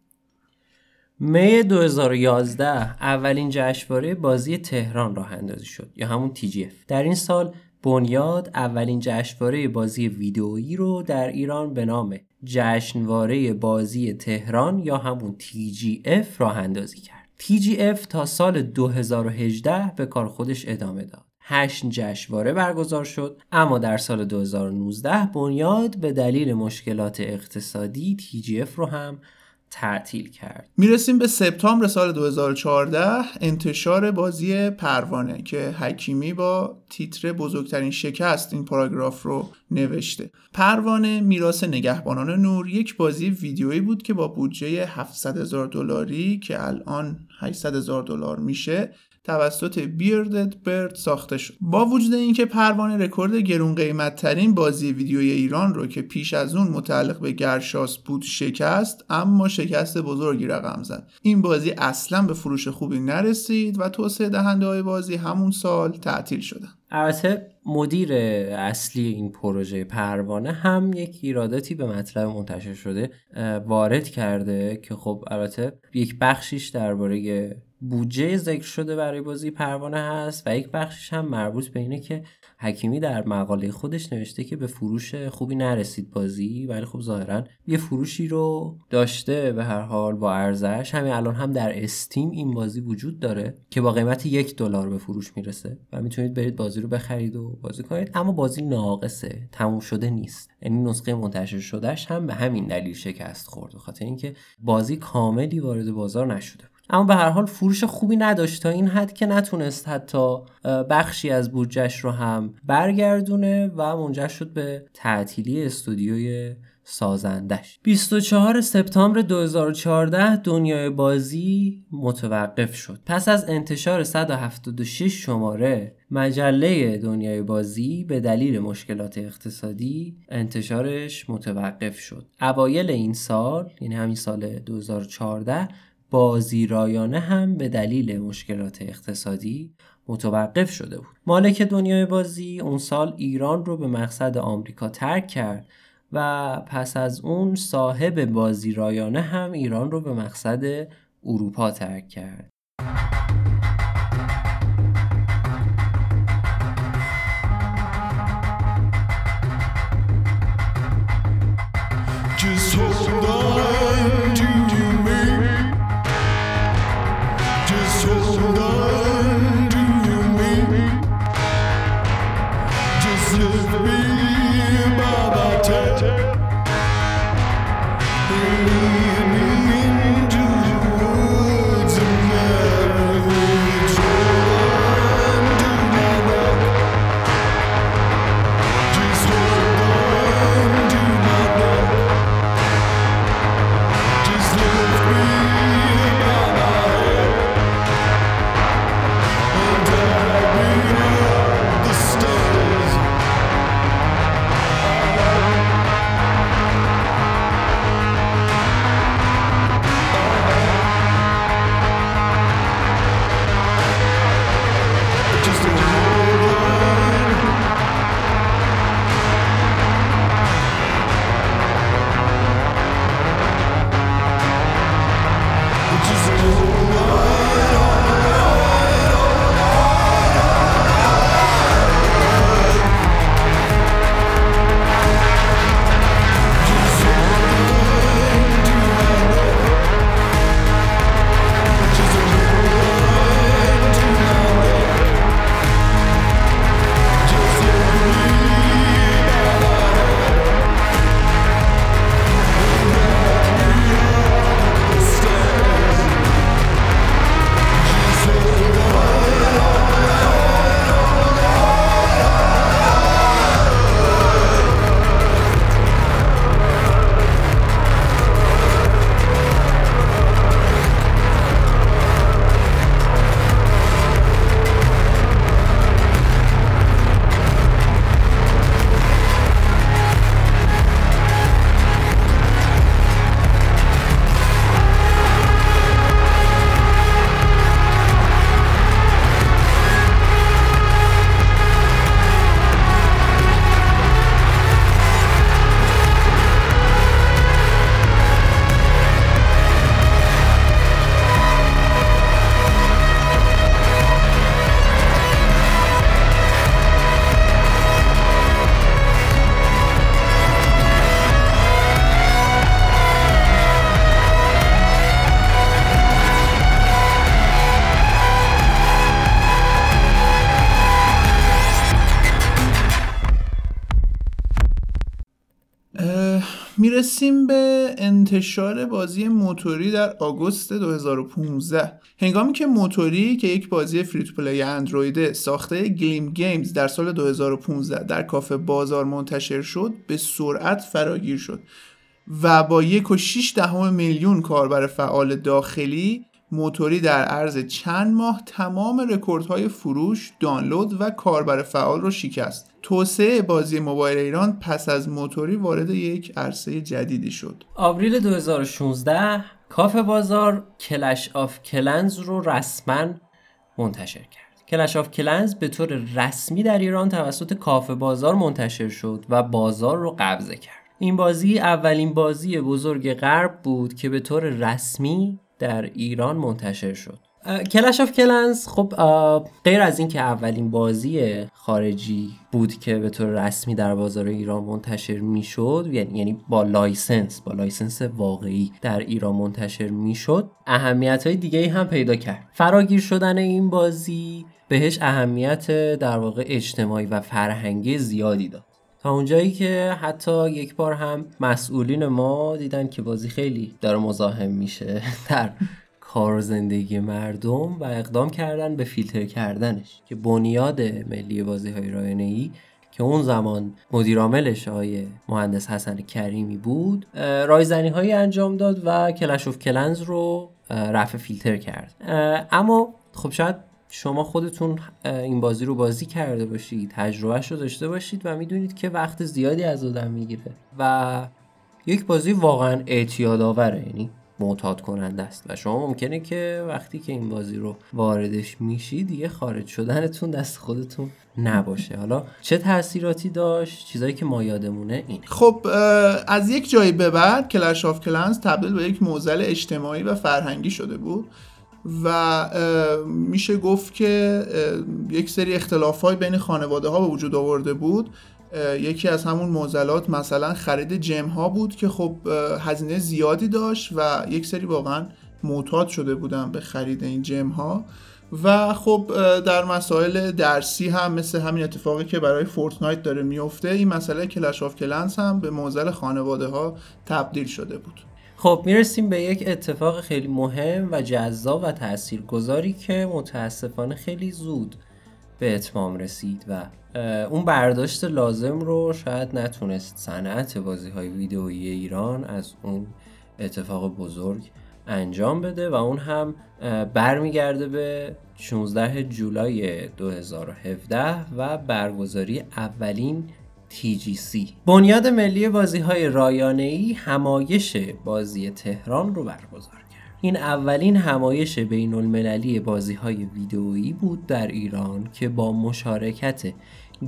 می 2011 اولین جشنواره بازی تهران راه اندازی شد یا همون TGF در این سال بنیاد اولین جشنواره بازی ویدئویی رو در ایران به نام جشنواره بازی تهران یا همون TGF راه اندازی کرد. TGF تا سال 2018 به کار خودش ادامه داد. هشت جشنواره برگزار شد اما در سال 2019 بنیاد به دلیل مشکلات اقتصادی TGF رو هم تعطیل کرد. می‌رسیم به سپتامبر سال 2014 انتشار بازی پروانه که حکیمی با تیتر بزرگترین شکست این پاراگراف رو نوشته. پروانه میراث نگهبانان نور یک بازی ویدیویی بود که با بودجه 700 هزار دلاری که الان 800 هزار دلار میشه توسط بیردد برد ساخته شد. با وجود اینکه پروانه رکورد گرون قیمت ترین بازی ویدیوی ایران رو که پیش از اون متعلق به گرشاس بود شکست اما شکست بزرگی رقم زد. این بازی اصلا به فروش خوبی نرسید و توسعه دهنده های بازی همون سال تعطیل شدن البته مدیر اصلی این پروژه پروانه هم یک ایراداتی به مطلب منتشر شده وارد کرده که خب البته یک بخشیش درباره بودجه ذکر شده برای بازی پروانه هست و یک بخشش هم مربوط به اینه که حکیمی در مقاله خودش نوشته که به فروش خوبی نرسید بازی ولی خب ظاهرا یه فروشی رو داشته به هر حال با ارزش. همین الان هم در استیم این بازی وجود داره که با قیمت یک دلار به فروش می‌رسه و می‌تونید برید بازی رو بخرید و بازی کنید. اما بازی ناقصه تموم شده نیست. یعنی نسخه منتشر شدهش هم به همین دلیل شکست خورد خاطر اینکه بازی کاملی وارد بازار نشده. اما به هر حال فروش خوبی نداشت تا این حد که نتونست حتی بخشی از بودجهش رو هم برگردونه و منجر شد به تعطیلی استودیوی سازندش. 24 سپتامبر 2014 دنیای بازی متوقف شد. پس از انتشار 176 شماره مجله دنیای بازی به دلیل مشکلات اقتصادی انتشارش متوقف شد. اوایل این سال یعنی همین سال 2014 بازی رایانه هم به دلیل مشکلات اقتصادی متوقف شده بود. مالک دنیای بازی اون سال ایران رو به مقصد آمریکا ترک کرد و پس از اون صاحب بازی رایانه هم ایران رو به مقصد اروپا ترک کرد. انتشار بازی موتوری در آگوست 2015 هنگامی که موتوری که یک بازی free to play اندروید ساخته Glim Games در سال 2015 در کافه بازار منتشر شد به سرعت فراگیر شد و با یک و دهم میلیون کاربر فعال داخلی موتوری در عرض چند ماه تمام رکوردهای فروش، دانلود و کاربر فعال رو شکست. توسعه بازی موبایل ایران پس از موتوری وارد یک عرصه جدیدی شد. آوریل 2016 کافه بازار Clash of Clans رو رسما منتشر کرد. Clash of Clans به طور رسمی در ایران توسط کافه بازار منتشر شد و بازار رو قبضه کرد. این بازی اولین بازی بزرگ غرب بود که به طور رسمی در ایران منتشر شد. Clash of Clans خب غیر از اینکه اولین بازی خارجی بود که به طور رسمی در بازار ایران منتشر می‌شد یعنی-, یعنی با license با license واقعی در ایران منتشر می‌شد اهمیت های دیگه هم پیدا کرد. فراگیر شدن این بازی بهش اهمیت در واقع اجتماعی و فرهنگی زیادی داد. تا اونجایی که حتی یک بار هم مسئولین ما دیدن که بازی خیلی داره مزاحم میشه در کار زندگی مردم و اقدام کردن به فیلتر کردنش که بنیاد ملی بازی های رایانه ای که اون زمان مدیرعاملش های مهندس حسن کریمی بود رایزنی هایی انجام داد و کلش اف کلنز رو رفع فیلتر کرد. اما خب شاید شما خودتون این بازی رو بازی کرده باشید تجربهش رو داشته باشید و می‌دونید که وقت زیادی از آدم می‌گیره و یک بازی واقعا اعتیاد آوره یعنی معتاد کننده است. و شما ممکنه که وقتی که این بازی رو واردش میشید دیگه خارج شدنتون دست خودتون نباشه. حالا چه تاثیراتی داشت؟ چیزایی که ما یادمونه این خب از یک جایی به بعد کلش آف کلنز تبدیل به یک موزل اجتماعی و فرهنگی شده بود. و میشه گفت که یک سری اختلاف های بین خانواده ها به وجود آورده بود. یکی از همون معضلات مثلا خرید gem ها بود که خب هزینه زیادی داشت و یک سری واقعا معتاد شده بودن به خرید این gem ها و خب در مسائل درسی هم مثل همین اتفاقی که برای Fortnite داره میفته این مسئله Clash of Clans هم به معضل خانواده ها تبدیل شده بود. خب می‌رسیم به یک اتفاق خیلی مهم و جذاب و تاثیرگذاری که متاسفانه خیلی زود به اتمام رسید و اون برداشت لازم رو شاید نتونست صنعت بازی های ویدئویی ایران از اون اتفاق بزرگ انجام بده و اون هم برمیگرده به 16 جولای 2017 و برگزاری اولین TGC بنیاد ملی بازی های رایانه ای همایش بازی تهران رو برگزار کرد. این اولین همایش بین المللی بازی های ویدئویی بود در ایران که با مشارکت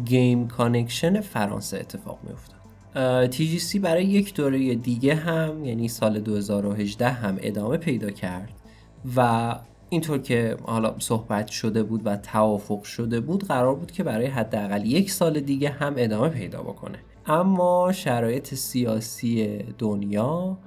Game Connection فرانسه اتفاق می افتاد TGC برای یک دوره دیگه هم یعنی سال 2018 هم ادامه پیدا کرد و اینطور که حالا صحبت شده بود و توافق شده بود قرار بود که برای حداقل یک سال دیگه هم ادامه پیدا بکنه. اما شرایط سیاسی دنیا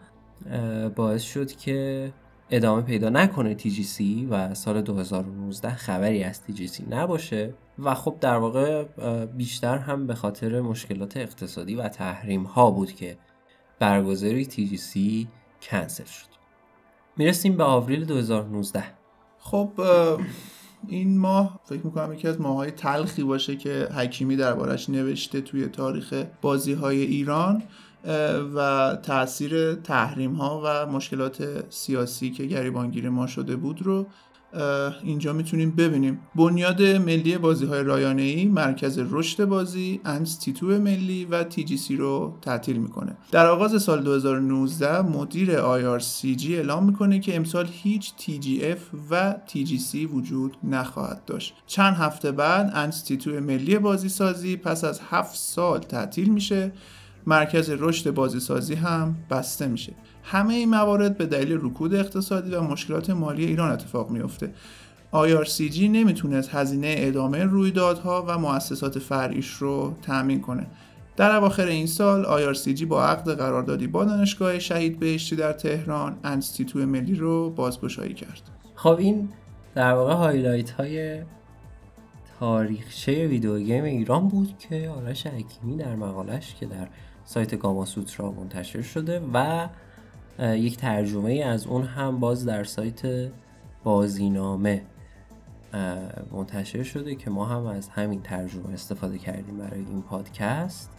باعث شد که ادامه پیدا نکنه TGC و سال 2019 خبری از TGC نباشه و خب در واقع بیشتر هم به خاطر مشکلات اقتصادی و تحریم ها بود که برگزاری TGC کنسل شد. می‌رسیم به آوریل 2019 خب این ماه فکر می‌کنم یکی از ماهای تلخی باشه که حکیمی دربارش نوشته توی تاریخ بازی های ایران و تاثیر تحریم ها و مشکلات سیاسی که گریبانگیر ما شده بود رو اینجا می‌تونیم ببینیم. بنیاد ملی بازی های رایانه ای مرکز رشد بازی انستیتو ملی و TGC رو تعطیل می‌کنه. در آغاز سال 2019 مدیر IRCG اعلام می‌کنه که امسال هیچ TGF و TGC وجود نخواهد داشت. چند هفته بعد انستیتو ملی بازی سازی پس از هفت سال تعطیل میشه. مرکز رشد بازی سازی هم بسته میشه. همه این موارد به دلیل رکود اقتصادی و مشکلات مالی ایران اتفاق میفته IRCG نمی‌تونست هزینه ادامه رویدادها و مؤسسات فرعیش رو تأمین کنه. در اواخر این سال IRCG با عقد قراردادی با دانشگاه شهید بهشتی در تهران انستیتو ملی رو بازگشایی کرد. خب این در واقع highlight های تاریخچه ویدیو گیم ایران بود که آرش حکیمی در مقالش که در سایت گاما سوترا منتشر شده و یک ترجمه از اون هم باز در سایت بازینامه منتشر شده که ما هم از همین ترجمه استفاده کردیم برای این پادکست.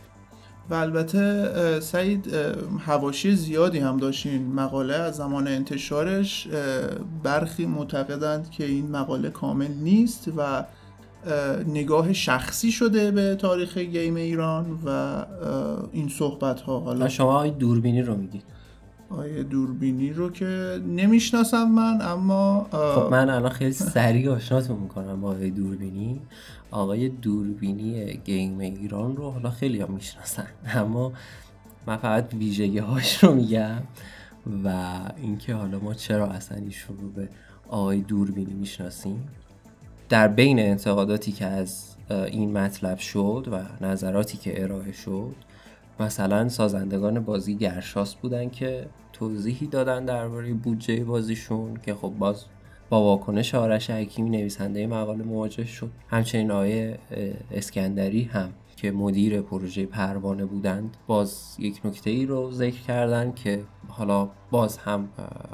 و البته سعید هواشی زیادی هم داشتین مقاله. از زمان انتشارش برخی معتقدند که این مقاله کامل نیست و نگاه شخصی شده به تاریخ گیم ایران و این صحبت ها حالا شما دوربینی رو میگید. آیه دوربینی رو که نمی‌شناسم من اما خب من الان خیلی سریع آشناتون می‌کنم با آقای دوربینی. آقای دوربینی گیم ایران رو حالا خیلی هم می‌شناسن اما من فقط ویژگی هاش رو میگم و اینکه حالا ما چرا اصلا ایشون رو به آقای دوربینی می‌شناسیم. در بین انتقاداتی که از این مطلب شد و نظراتی که ارائه شد مثلا سازندگان بازی گرشاس بودن که توضیحی دادن درباره بودجه بازیشون که خب باز با واکنش آرش حکیمی نویسنده مقاله مواجه شد. همچنین آقای اسکندری هم که مدیر پروژه پروانه بودند باز یک نکته ای رو ذکر کردن که حالا باز هم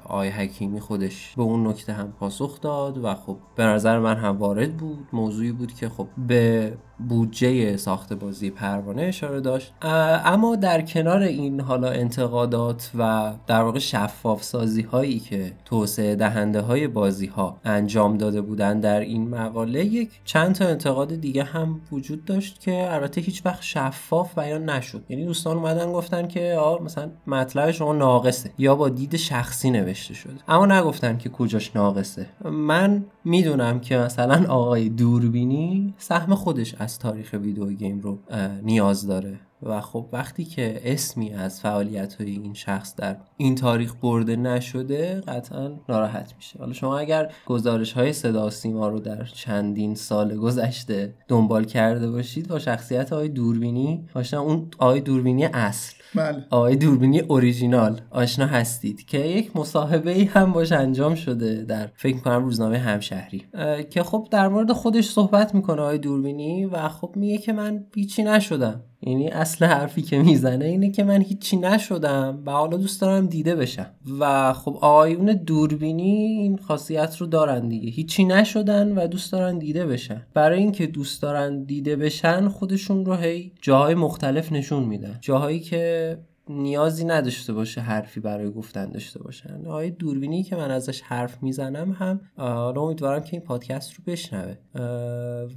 آقای حکیمی خودش به اون نکته هم پاسخ داد و خب به نظر من هم وارد بود. موضوعی بود که خب به بودجه ساخت بازی پروانه اشاره داشت. اما در کنار این حالا انتقادات و در واقع شفاف سازی هایی که توسعه دهنده های بازی ها انجام داده بودن در این مقاله یک چند تا انتقاد دیگه هم وجود داشت که البته هیچ وقت شفاف بیان نشد. یعنی دوستان اومدن گفتن که آ مثلا مطلب شما ناقصه. یا دید شخصی نوشته شده. اما نگفتن که کجاش ناقصه. من می‌دونم که مثلا آقای دوربینی سهم خودش از تاریخ ویدیو گیم رو نیاز داره. و خب وقتی که اسمی از فعالیت های این شخص در این تاریخ برده نشده قطعا ناراحت میشه. حالا شما اگر گزارش های صدا سیما رو در چندین سال گذشته دنبال کرده باشید با شخصیت آقای دوربینی آشنا اون آقای دوربینی اصل. بله. آقای دوربینی اوریجینال آشنا هستید که یک مصاحبه ای هم باش انجام شده در فکر کنم روزنامه همشهری. که خب در مورد خودش صحبت می‌کنه آقای دوربینی و خب میگه که من بیچی نشدم. یعنی اصل حرفی که می‌زنه اینه که من هیچی نشدم و حالا دوست دارم دیده بشم. و خب آقایون دوربینی این خاصیت رو دارن دیگه. هیچی نشدن و دوست دارن دیده بشن. برای اینکه دوست دارن دیده بشن خودشون رو هی جاهای مختلف نشون میدن. جاهایی که نیازی نداشته باشه حرفی برای گفتن داشته باشن. آقای دوربینی که من ازش حرف می‌زنم هم حالا امیدوارم که این پادکست رو بشنوه.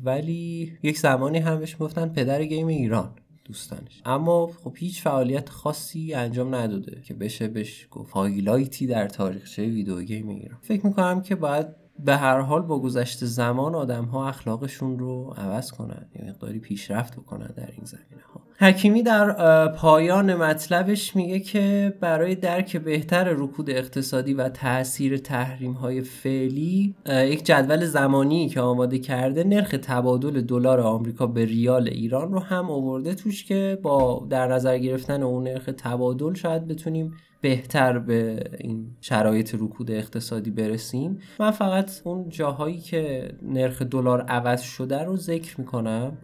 ولی یک زمانی هم بهش می‌گفتن پدر game ایران دوستانش. اما خب هیچ فعالیت خاصی انجام نداده که بشه بهش گفت highlight ی در تاریخچه video game ایران. فکر می‌کنم که باید به هر حال با گذشت زمان آدم ها اخلاقشون رو عوض کنن یه مقداری پیشرفت بکنن در این زمینه ها حکیمی در پایان مطلبش میگه که برای درک بهتر رکود اقتصادی و تاثیر تحریم های فعلی یک جدول زمانی که آماده کرده نرخ تبادل دلار آمریکا به ریال ایران رو هم آورده توش که با در نظر گرفتن اون نرخ تبادل شاید بتونیم بهتر به این شرایط رکود اقتصادی برسیم. من فقط اون جاهایی که نرخ دلار عوض شده رو ذکر می‌کنم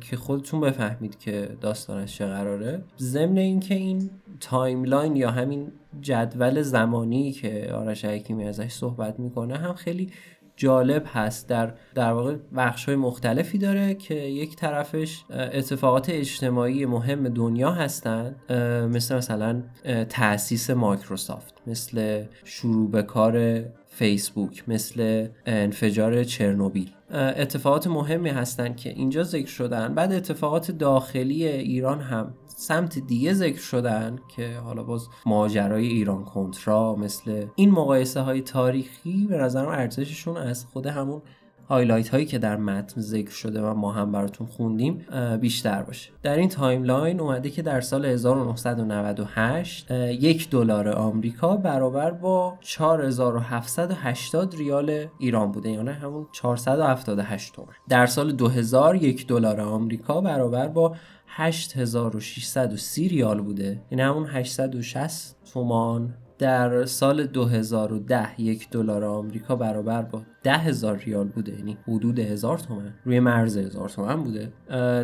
که خودتون بفهمید که داستانش چه قراره. ضمن اینکه این timeline یا همین جدول زمانی که آرش حکیمی ازش صحبت می‌کنه هم خیلی جالب هست. در در واقع بخش های مختلفی داره که یک طرفش اتفاقات اجتماعی مهم دنیا هستند. مثل مثلا تاسیس مایکروسافت مثل شروع به کار فیسبوک مثل انفجار چرنوبیل. اتفاقات مهمی هستند که اینجا ذکر شدن. بعد اتفاقات داخلی ایران هم سمت دیگه ذکر شدن که حالا باز ماجرای ایران کنترا مثل این مقایسه های تاریخی به نظرم ارزششون از خود همون highlight هایی که در متن ذکر شده و ما هم براتون خوندیم بیشتر باشه. در این timeline اومده که در سال 1998 یک دلار آمریکا برابر با 4780 ریال ایران بوده یعنی همون 478 تومن. در سال 2000 یک دلار آمریکا برابر با 8630 ریال بوده یعنی همون 860 تومان در سال 2010 یک دلار آمریکا برابر با ده هزار ریال بوده. یعنی حدود هزار تومن. روی مرز هزار تومن بوده.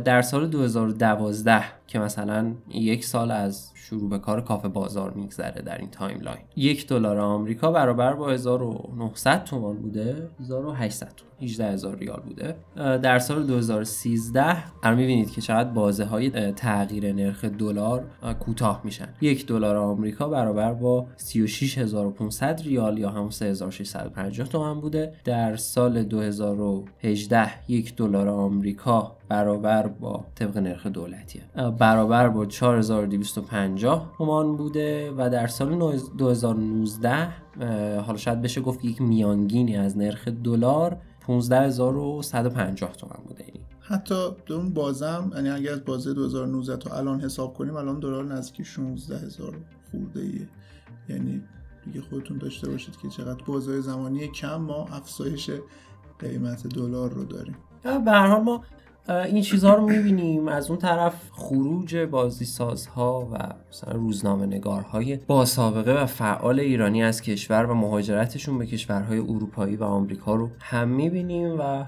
در سال 2012 که مثلا یک سال از شروع به کار کافه بازار میگذره در این timeline. یک دلار آمریکا برابر با 1900 تومان بوده. 1800 تومان 18 هزار ریال بوده. در سال 2013 الان می‌بینید که چقدر بازه های تغییر نرخ دلار کوتاه میشن. یک دلار آمریکا برابر با 36500 ریال یا همون 3650 تومن بوده. در سال 2018 یک دلار آمریکا برابر با طبق نرخ دولتیه. برابر با 4250 تومان بوده و در سال 2019 حالا شاید بشه گفت یک میانگینی از نرخ دلار 15150 تومن بوده این حتی اون بازم یعنی اگر از بازه 2019 تا الان حساب کنیم الان دلار نزدیک 16000 خورده ایه. یعنی دیگه خودتون داشته باشید که چقدر بازه زمانی کم ما افزایش قیمت دلار رو داریم. به هر حال ما این چیزها رو می‌بینیم. از اون طرف خروج بازی سازها و مثلا روزنامه نگارهای با سابقه و فعال ایرانی از کشور و مهاجرتشون به کشورهای اروپایی و آمریکا رو هم می‌بینیم و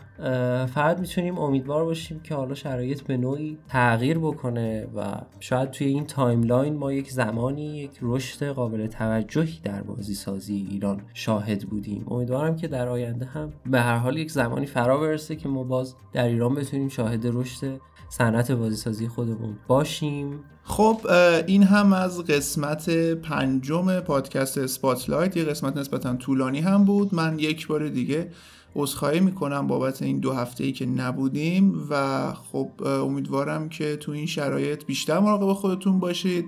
فقط می‌تونیم امیدوار باشیم که حالا شرایط به نوعی تغییر بکنه و شاید توی این timeline ما یک زمانی یک رشد قابل توجهی در بازی سازی ایران شاهد بودیم. امیدوارم که در آینده هم به هر حال یک زمانی فرا برسه که ما باز در ایران بتونیم شاهد رشد صنعت بازیسازی خودمون باشیم. خب این هم از قسمت پنجم پادکست Spotlight. یه قسمت نسبتا طولانی هم بود. من یک بار دیگه عذرخواهی می‌کنم بابت این دو هفته ای که نبودیم و خب امیدوارم که تو این شرایط بیشتر مراقب خودتون باشید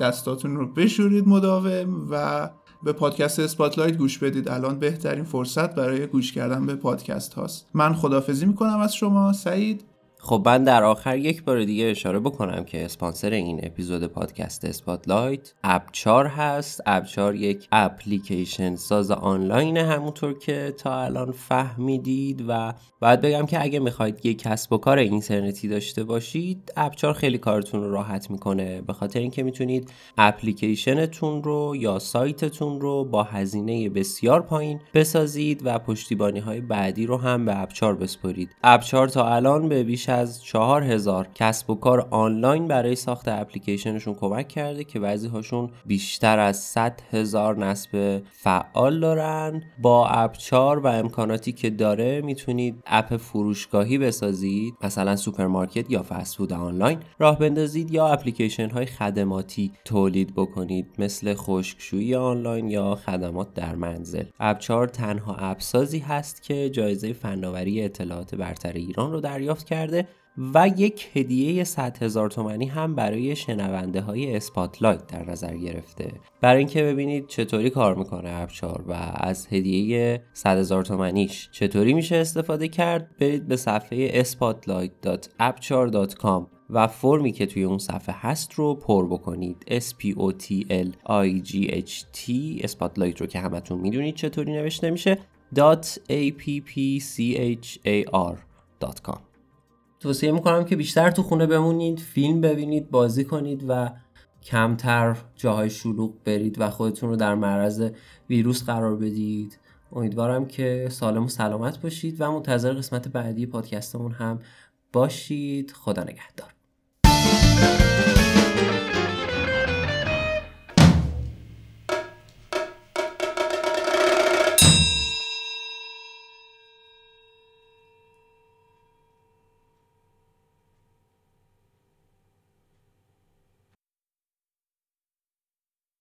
دستاتون رو بشورید مداوم و به پادکست Spotlight گوش بدید. الان بهترین فرصت برای گوش کردن به پادکست هاست. من خدافظی می‌کنم از شما. سعید. خب من در آخر یک بار دیگه اشاره بکنم که اسپانسر این اپیزود پادکست اسپاتلایت اپچار هست. اپچار یک اپلیکیشن ساز آنلاین همونطور که تا الان فهمیدید و باید بگم که اگه می‌خواید یک کسب و کار اینترنتی داشته باشید اپچار خیلی کارتون رو راحت می‌کنه. به خاطر اینکه می‌تونید اپلیکیشنتون رو یا سایتتون رو با هزینه بسیار پایین بسازید و پشتیبانی های بعدی رو هم به اپچار بسپرید. اپچار تا الان به بیش از 4000 کسب و کار آنلاین برای ساخت اپلیکیشنشون کمک کرده که بعضی هاشون بیشتر از 100 هزار نصب فعال دارن. با اپچار و امکاناتی که داره می‌تونید اپ فروشگاهی بسازید مثلا سوپرمارکت یا فست فود آنلاین راه بندازید یا اپلیکیشن های خدماتی تولید بکنید مثل خشکشویی آنلاین یا خدمات در منزل. اپچار تنها اپسازی هست که جایزه فناوری اطلاعات برتر ایران رو دریافت کرده و یک هدیه 100 هزار تومنی هم برای شنونده های اسپاتلایت در نظر گرفته. برای اینکه ببینید چطوری کار می‌کنه اپچار و از هدیه 100 هزار تومنیش چطوری میشه استفاده کرد برید به صفحه spotlight.appchar.com و فرمی که توی اون صفحه هست رو پر بکنید. S P O T L I G H T اسپاتلایت رو که همتون می‌دونید چطوری نوشته میشه .a توصیه می‌کنم که بیشتر تو خونه بمونید فیلم ببینید بازی کنید و کمتر جاهای شلوغ برید و خودتون رو در معرض ویروس قرار بدید. امیدوارم که سالم و سلامت باشید و منتظر قسمت بعدی پادکستمون هم باشید. خدا نگهدار.